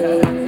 Yeah.